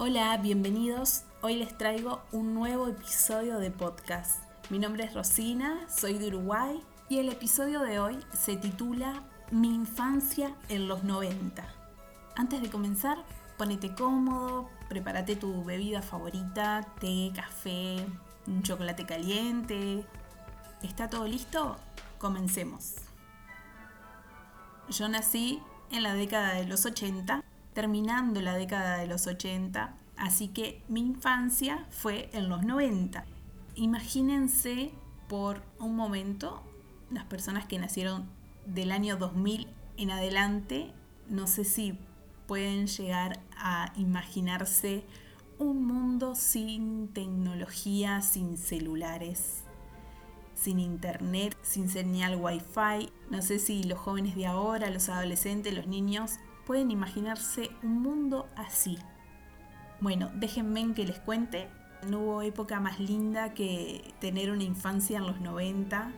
Hola, bienvenidos. Hoy les traigo un nuevo episodio de podcast. Mi nombre es Rosina, soy de Uruguay y el episodio de hoy se titula Mi infancia en los 90. Antes de comenzar, ponete cómodo, prepárate tu bebida favorita, té, café, un chocolate caliente. ¿Está todo listo? Comencemos. Yo nací en la década de los 80 terminando la década de los 80, así que mi infancia fue en los 90. Imagínense por un momento las personas que nacieron del año 2000 en adelante, no sé si pueden llegar a imaginarse un mundo sin tecnología, sin celulares, sin internet, sin señal wifi. No sé si los jóvenes de ahora, los adolescentes, los niños pueden imaginarse un mundo así. Bueno, déjenme que les cuente. No hubo época más linda que tener una infancia en los 90.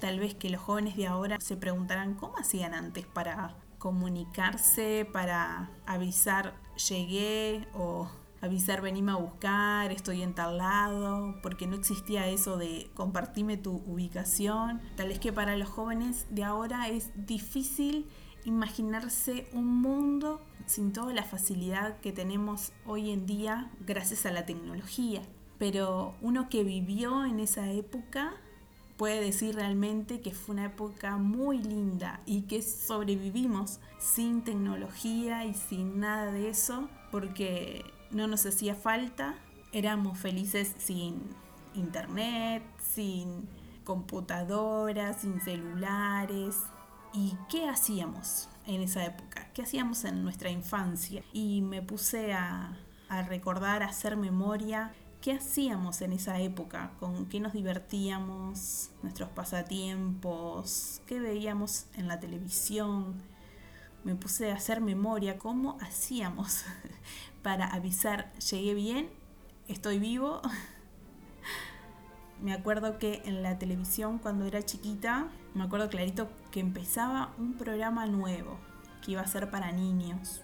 Tal vez que los jóvenes de ahora se preguntarán cómo hacían antes para comunicarse, para avisar llegué o avisar venime a buscar, estoy en tal lado, porque no existía eso de compartime tu ubicación. Tal vez que para los jóvenes de ahora es difícil imaginarse un mundo sin toda la facilidad que tenemos hoy en día gracias a la tecnología. Pero uno que vivió en esa época puede decir realmente que fue una época muy linda y que sobrevivimos sin tecnología y sin nada de eso porque no nos hacía falta, éramos felices sin internet, sin computadoras, sin celulares, ¿Y qué hacíamos en esa época? ¿Qué hacíamos en nuestra infancia? Y me puse a, recordar, a hacer memoria ¿Qué hacíamos en esa época? ¿Con qué nos divertíamos? ¿Nuestros pasatiempos? ¿Qué veíamos en la televisión? Me puse a hacer memoria. ¿Cómo hacíamos para avisar? ¿Llegué bien? ¿Estoy vivo? me acuerdo que en la televisión cuando era chiquita, me acuerdo clarito que empezaba un programa nuevo que iba a ser para niños.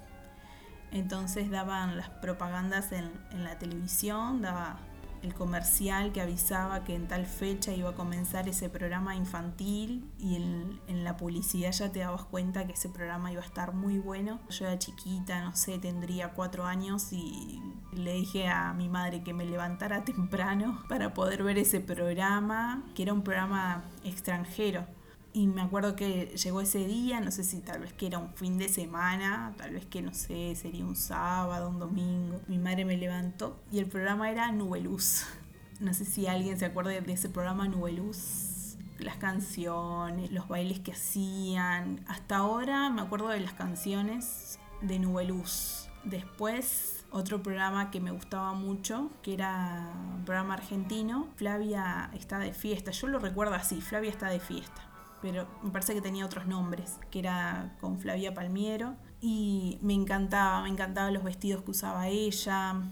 Entonces daban las propagandas en, la televisión, daba el comercial que avisaba que en tal fecha iba a comenzar ese programa infantil y en, en, la publicidad ya te dabas cuenta que ese programa iba a estar muy bueno. Yo era chiquita, no sé, tendría cuatro años y le dije a mi madre que me levantara temprano para poder ver ese programa, que era un programa extranjero. Y me acuerdo que llegó ese día, no sé si tal vez que era un fin de semana, tal vez que no sé, sería un sábado, un domingo. Mi madre me levantó y el programa era Nubeluz. No sé si alguien se acuerda de ese programa Nubeluz. Las canciones, los bailes que hacían. Hasta ahora me acuerdo de las canciones de Nubeluz. Después otro programa que me gustaba mucho, que era un programa argentino, Flavia está de fiesta. Yo lo recuerdo así, Flavia está de fiesta pero me parece que tenía otros nombres, que era con Flavia Palmiero. Y me encantaba, me encantaban los vestidos que usaba ella.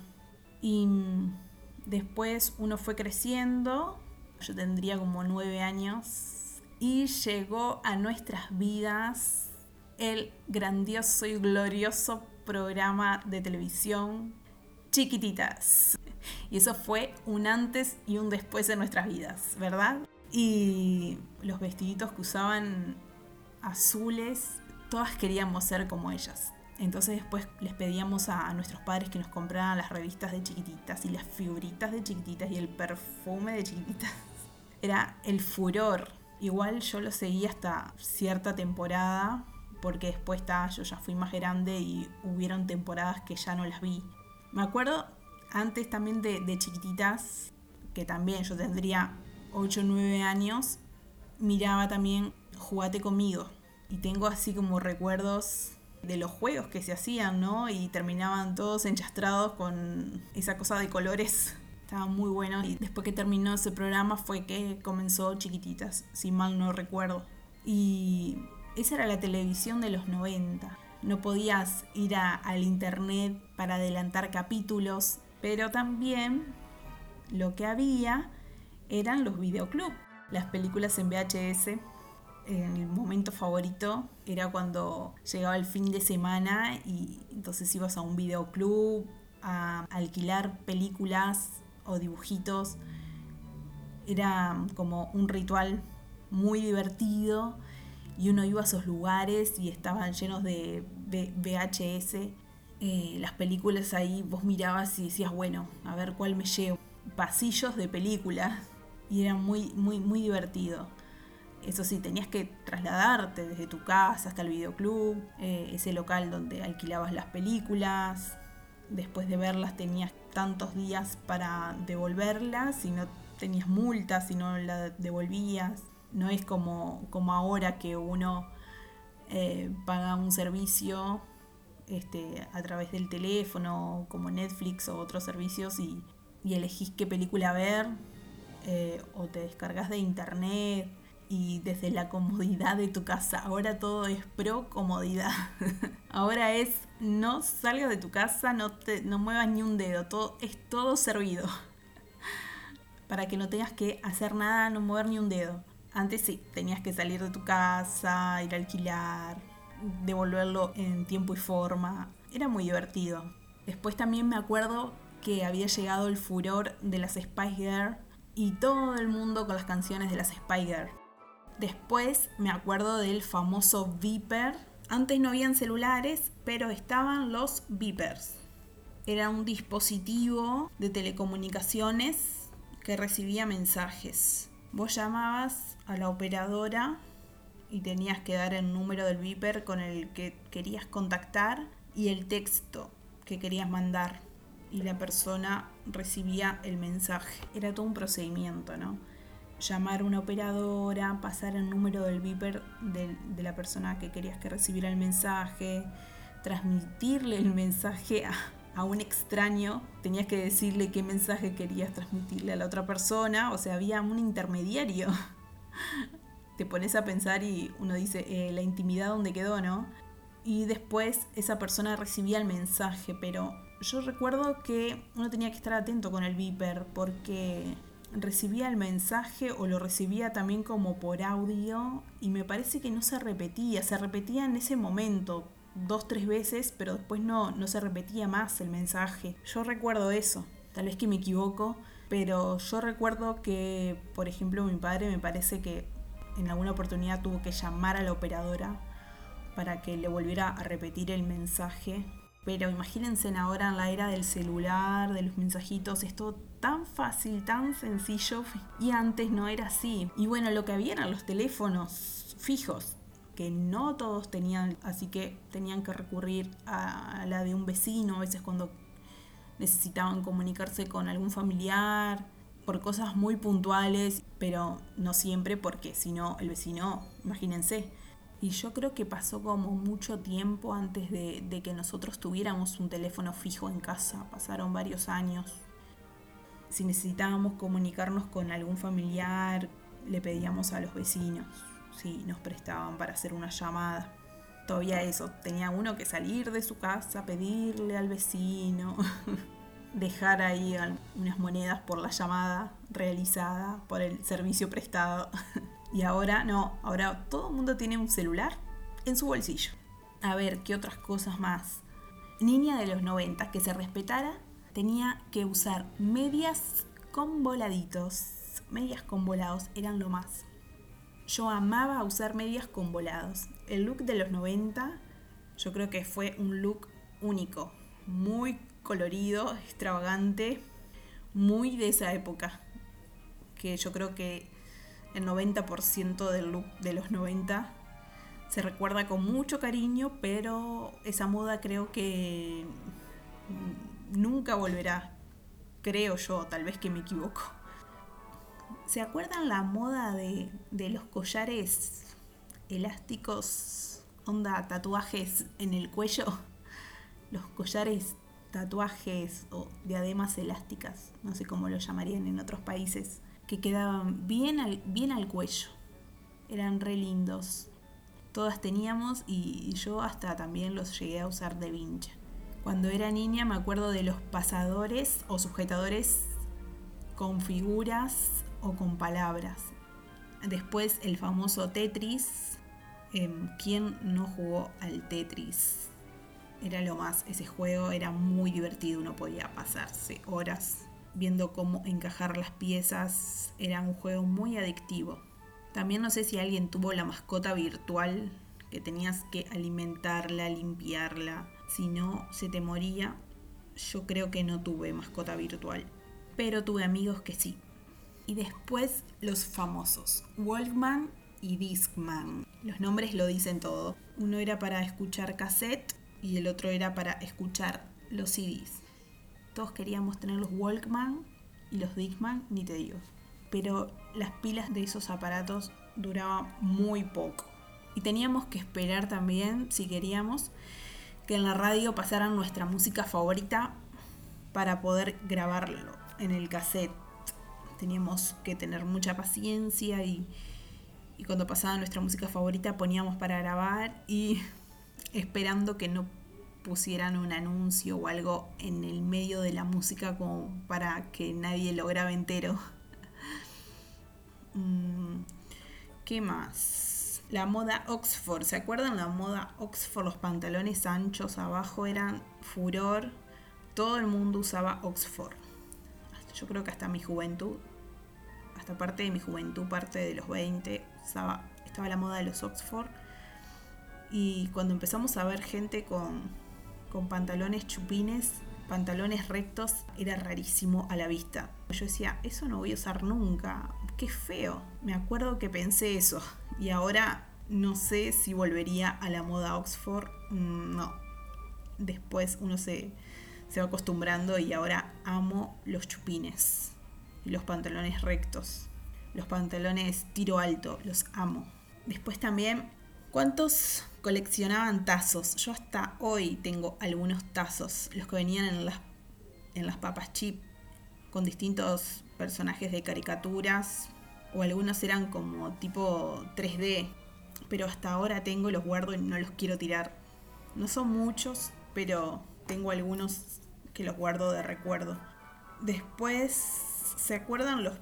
Y después uno fue creciendo, yo tendría como nueve años, y llegó a nuestras vidas el grandioso y glorioso programa de televisión Chiquititas. Y eso fue un antes y un después en nuestras vidas, ¿verdad? Y los vestiditos que usaban azules, todas queríamos ser como ellas. Entonces después les pedíamos a nuestros padres que nos compraran las revistas de chiquititas y las figuritas de chiquititas y el perfume de chiquititas. Era el furor. Igual yo lo seguí hasta cierta temporada, porque después yo ya fui más grande y hubieron temporadas que ya no las vi. Me acuerdo antes también de, de chiquititas, que también yo tendría 8 o 9 años, miraba también Jugate conmigo. Y tengo así como recuerdos de los juegos que se hacían, ¿no? Y terminaban todos enchastrados con esa cosa de colores. Estaba muy bueno. Y después que terminó ese programa fue que comenzó Chiquititas, si mal no recuerdo. Y esa era la televisión de los 90. No podías ir al internet para adelantar capítulos, pero también lo que había eran los videoclubs, las películas en VHS. El momento favorito era cuando llegaba el fin de semana y entonces ibas a un videoclub a alquilar películas o dibujitos. Era como un ritual muy divertido y uno iba a esos lugares y estaban llenos de VHS. Eh, las películas ahí vos mirabas y decías, bueno, a ver cuál me llevo. Pasillos de películas y era muy, muy, muy divertido. Eso sí, tenías que trasladarte desde tu casa hasta el videoclub, eh, ese local donde alquilabas las películas. Después de verlas tenías tantos días para devolverlas, si no tenías multas, si no la devolvías. No es como, como ahora que uno eh, paga un servicio este, a través del teléfono, como Netflix o otros servicios, y, y elegís qué película ver, eh, o te descargas de internet y desde la comodidad de tu casa. Ahora todo es pro comodidad. Ahora es no salgas de tu casa, no, te, no muevas ni un dedo, todo, es todo servido. Para que no tengas que hacer nada, no mover ni un dedo. Antes sí, tenías que salir de tu casa, ir a alquilar, devolverlo en tiempo y forma. Era muy divertido. Después también me acuerdo que había llegado el furor de las Spice Girls y todo el mundo con las canciones de las Spice Girls. Después me acuerdo del famoso Viper. Antes no habían celulares, pero estaban los Vipers. Era un dispositivo de telecomunicaciones que recibía mensajes. Vos llamabas a la operadora y tenías que dar el número del Viper con el que querías contactar y el texto que querías mandar. Y la persona recibía el mensaje. Era todo un procedimiento, ¿no? llamar a una operadora, pasar el número del viper de, la persona que querías que recibiera el mensaje, transmitirle el mensaje a, a, un extraño, tenías que decirle qué mensaje querías transmitirle a la otra persona, o sea, había un intermediario. Te pones a pensar y uno dice, eh, la intimidad donde quedó, ¿no? Y después esa persona recibía el mensaje, pero yo recuerdo que uno tenía que estar atento con el viper porque recibía el mensaje o lo recibía también como por audio y me parece que no se repetía, se repetía en ese momento dos, tres veces, pero después no, no se repetía más el mensaje. Yo recuerdo eso, tal vez que me equivoco, pero yo recuerdo que, por ejemplo, mi padre me parece que en alguna oportunidad tuvo que llamar a la operadora para que le volviera a repetir el mensaje pero imagínense ahora en la era del celular, de los mensajitos, es todo tan fácil, tan sencillo. Y antes no era así. Y bueno, lo que había eran los teléfonos fijos, que no todos tenían, así que tenían que recurrir a la de un vecino, a veces cuando necesitaban comunicarse con algún familiar, por cosas muy puntuales, pero no siempre, porque si no, el vecino, imagínense, y yo creo que pasó como mucho tiempo antes de, que nosotros tuviéramos un teléfono fijo en casa. Pasaron varios años. Si necesitábamos comunicarnos con algún familiar, le pedíamos a los vecinos si nos prestaban para hacer una llamada. Todavía eso, tenía uno que salir de su casa, pedirle al vecino, dejar ahí unas monedas por la llamada realizada, por el servicio prestado. Y ahora no, ahora todo el mundo tiene un celular en su bolsillo. A ver, ¿qué otras cosas más? Niña de los 90 que se respetara tenía que usar medias con voladitos. Medias con volados eran lo más. Yo amaba usar medias con volados. El look de los 90 yo creo que fue un look único, muy colorido, extravagante, muy de esa época. Que yo creo que el 90% del look de los 90 se recuerda con mucho cariño, pero esa moda creo que nunca volverá. Creo yo, tal vez que me equivoco. ¿Se acuerdan la moda de, de los collares elásticos, onda tatuajes en el cuello? Los collares tatuajes o diademas elásticas, no sé cómo lo llamarían en otros países que quedaban bien al, bien al cuello. Eran re lindos. Todas teníamos y yo hasta también los llegué a usar de vincha. Cuando era niña me acuerdo de los pasadores o sujetadores con figuras o con palabras. Después el famoso Tetris. Em, ¿Quién no jugó al Tetris? era lo más. Ese juego era muy divertido, uno podía pasarse horas viendo cómo encajar las piezas. Era un juego muy adictivo. También no sé si alguien tuvo la mascota virtual que tenías que alimentarla, limpiarla. Si no, se te moría. Yo creo que no tuve mascota virtual. Pero tuve amigos que sí. Y después los famosos. Walkman y Discman. Los nombres lo dicen todo. Uno era para escuchar cassette y el otro era para escuchar los CDs. Todos queríamos tener los Walkman y los Discman, ni te digo. Pero las pilas de esos aparatos duraban muy poco. Y teníamos que esperar también, si queríamos, que en la radio pasaran nuestra música favorita para poder grabarlo en el cassette. Teníamos que tener mucha paciencia y, y cuando pasaba nuestra música favorita poníamos para grabar y esperando que no pusieran un anuncio o algo en el medio de la música como para que nadie lo grabe entero. Mm, ¿Qué más? La moda Oxford, ¿se acuerdan la moda Oxford? Los pantalones anchos abajo eran furor. Todo el mundo usaba Oxford. Yo creo que hasta mi juventud, hasta parte de mi juventud, parte de los 20, estaba, estaba la moda de los Oxford. Y cuando empezamos a ver gente con, con pantalones chupines, pantalones rectos, era rarísimo a la vista. Yo decía, eso no voy a usar nunca, qué feo. Me acuerdo que pensé eso y ahora no sé si volvería a la moda Oxford, no. Después uno se, se va acostumbrando y ahora amo los chupines y los pantalones rectos. Los pantalones tiro alto, los amo. Después también, ¿cuántos coleccionaban tazos. Yo hasta hoy tengo algunos tazos, los que venían en las, en las papas chip, con distintos personajes de caricaturas, o algunos eran como tipo 3D, pero hasta ahora tengo, los guardo y no los quiero tirar. No son muchos, pero tengo algunos que los guardo de recuerdo. Después, ¿se acuerdan los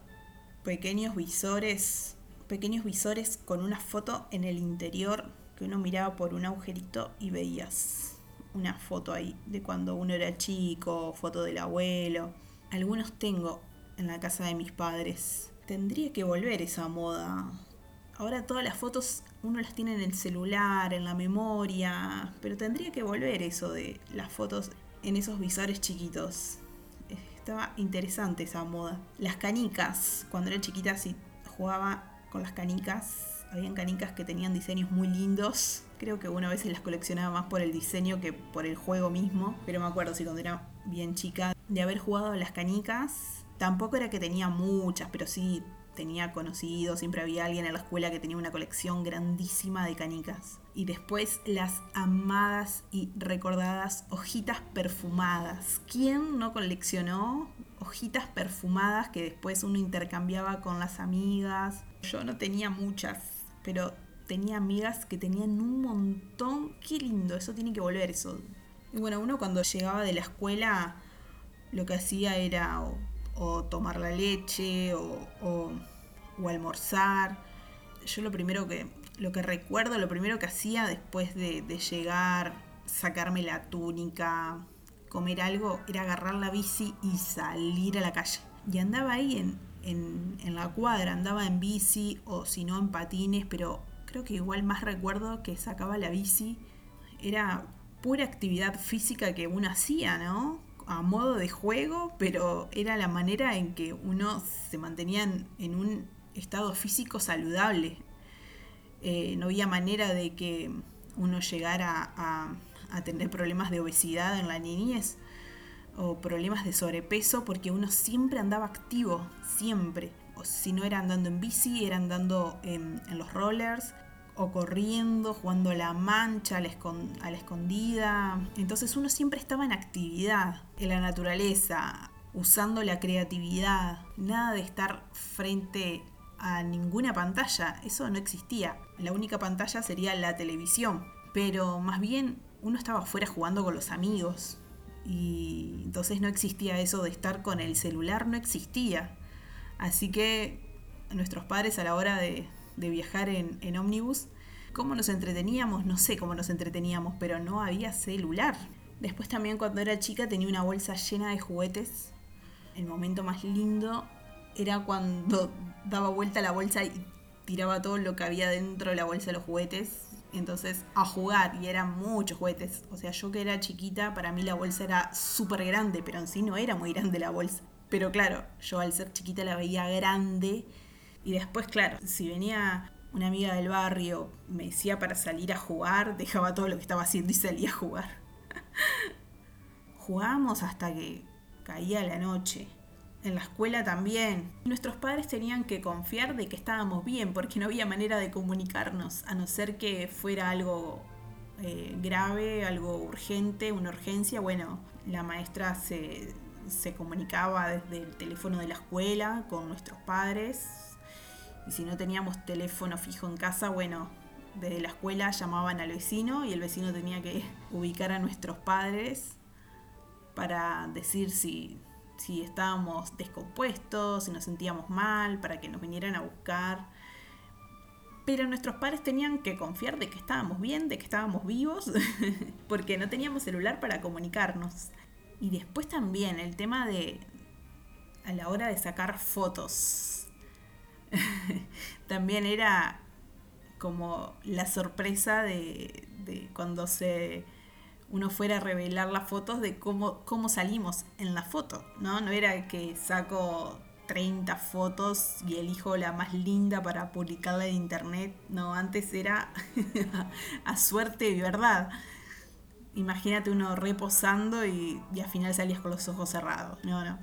pequeños visores? Pequeños visores con una foto en el interior que uno miraba por un agujerito y veías una foto ahí de cuando uno era chico, foto del abuelo. Algunos tengo en la casa de mis padres. Tendría que volver esa moda. Ahora todas las fotos uno las tiene en el celular, en la memoria, pero tendría que volver eso de las fotos en esos visores chiquitos. Estaba interesante esa moda. Las canicas, cuando era chiquita sí jugaba con las canicas habían canicas que tenían diseños muy lindos. Creo que una vez las coleccionaba más por el diseño que por el juego mismo. Pero me acuerdo, si cuando era bien chica, de haber jugado las canicas. Tampoco era que tenía muchas, pero sí tenía conocidos. Siempre había alguien en la escuela que tenía una colección grandísima de canicas. Y después las amadas y recordadas hojitas perfumadas. ¿Quién no coleccionó hojitas perfumadas que después uno intercambiaba con las amigas? Yo no tenía muchas pero tenía amigas que tenían un montón. Qué lindo, eso tiene que volver eso. Y bueno, uno cuando llegaba de la escuela lo que hacía era o, tomar la leche o, almorzar. Yo lo primero que, lo que recuerdo, lo primero que hacía después de, llegar, sacarme la túnica, comer algo, era agarrar la bici y salir a la calle. Y andaba ahí en, en, la cuadra, andaba en bici o si no en patines, pero creo que igual más recuerdo que sacaba la bici. Era pura actividad física que uno hacía, ¿no? A modo de juego, pero era la manera en que uno se mantenía en, un estado físico saludable. Eh, no había manera de que uno llegara a, a tener problemas de obesidad en la niñez o problemas de sobrepeso porque uno siempre andaba activo, siempre. O si no era andando en bici, era andando en, los rollers o corriendo, jugando a la mancha, a la, a la escondida. Entonces uno siempre estaba en actividad, en la naturaleza, usando la creatividad. Nada de estar frente a ninguna pantalla, eso no existía. La única pantalla sería la televisión, pero más bien uno estaba afuera jugando con los amigos, y entonces no existía eso de estar con el celular, no existía. Así que nuestros padres a la hora de, viajar en, en ómnibus ¿Cómo nos entreteníamos? No sé cómo nos entreteníamos, pero no había celular. Después también cuando era chica tenía una bolsa llena de juguetes. El momento más lindo era cuando daba vuelta la bolsa y tiraba todo lo que había dentro de la bolsa de los juguetes. Entonces a jugar y eran muchos juguetes. O sea, yo que era chiquita, para mí la bolsa era súper grande, pero en sí no era muy grande la bolsa. Pero claro, yo al ser chiquita la veía grande. Y después, claro, si venía una amiga del barrio, me decía para salir a jugar, dejaba todo lo que estaba haciendo y salía a jugar. Jugábamos hasta que caía la noche en la escuela también. Nuestros padres tenían que confiar de que estábamos bien, porque no había manera de comunicarnos, a no ser que fuera algo eh, grave, algo urgente, una urgencia. Bueno, la maestra se, se comunicaba desde el teléfono de la escuela con nuestros padres. Y si no teníamos teléfono fijo en casa, bueno, desde la escuela llamaban al vecino y el vecino tenía que ubicar a nuestros padres para decir si si estábamos descompuestos, si nos sentíamos mal, para que nos vinieran a buscar. Pero nuestros padres tenían que confiar de que estábamos bien, de que estábamos vivos, porque no teníamos celular para comunicarnos. Y después también el tema de a la hora de sacar fotos. también era como la sorpresa de, cuando se uno fuera a revelar las fotos de cómo, cómo salimos en la foto, ¿no? No era que saco 30 fotos y elijo la más linda para publicarla en internet, no, antes era a suerte y verdad. Imagínate uno reposando y, y al final salías con los ojos cerrados, no, no.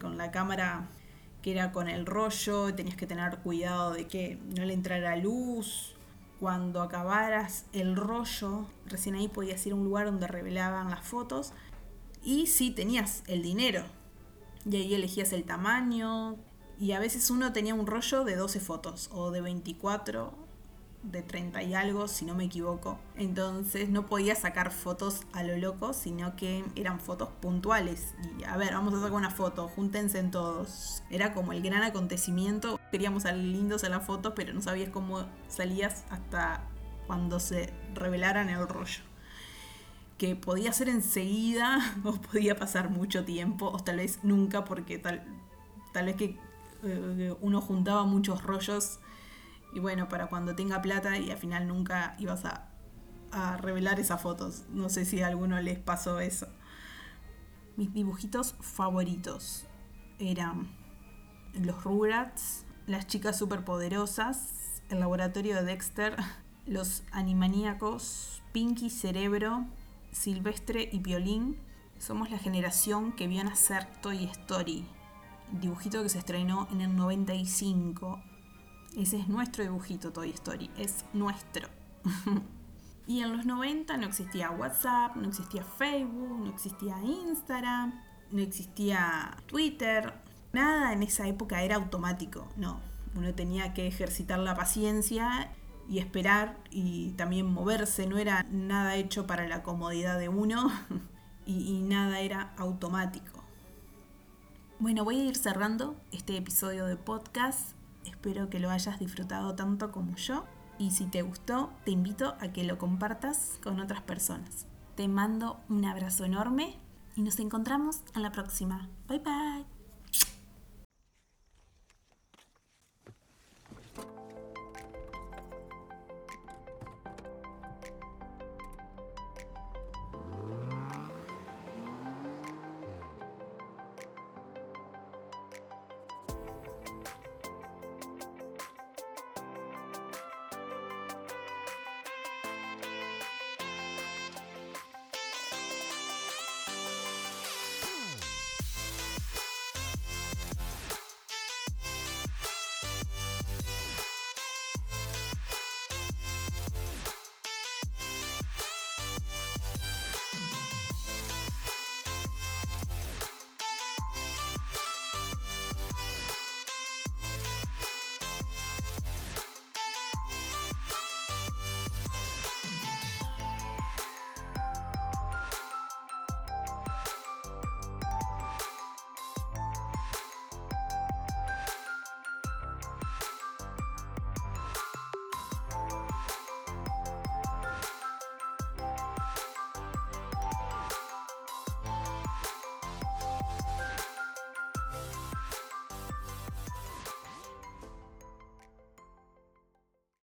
Con la cámara que era con el rollo, tenías que tener cuidado de que no le entrara luz, cuando acabaras el rollo, recién ahí podías ir a un lugar donde revelaban las fotos y si tenías el dinero. Y ahí elegías el tamaño y a veces uno tenía un rollo de 12 fotos o de 24 de 30 y algo, si no me equivoco. Entonces no podía sacar fotos a lo loco, sino que eran fotos puntuales. Y a ver, vamos a sacar una foto, júntense en todos. Era como el gran acontecimiento. Queríamos salir lindos a la foto, pero no sabías cómo salías hasta cuando se revelaran el rollo. Que podía ser enseguida o podía pasar mucho tiempo, o tal vez nunca, porque tal, tal vez que eh, uno juntaba muchos rollos y bueno, para cuando tenga plata y al final nunca ibas a, revelar esas fotos. No sé si a alguno les pasó eso. Mis dibujitos favoritos eran los Rugrats, las chicas superpoderosas, el laboratorio de Dexter, los animaníacos, Pinky Cerebro, Silvestre y Piolín. Somos la generación que vio nacer Toy Story, dibujito que se estrenó en el 95 ese es nuestro dibujito Toy Story, es nuestro. y en los 90 no existía WhatsApp, no existía Facebook, no existía Instagram, no existía Twitter. Nada en esa época era automático, no. Uno tenía que ejercitar la paciencia y esperar y también moverse, no era nada hecho para la comodidad de uno y, y, nada era automático. Bueno, voy a ir cerrando este episodio de podcast. Espero que lo hayas disfrutado tanto como yo y si te gustó, te invito a que lo compartas con otras personas. Te mando un abrazo enorme y nos encontramos en la próxima. Bye bye.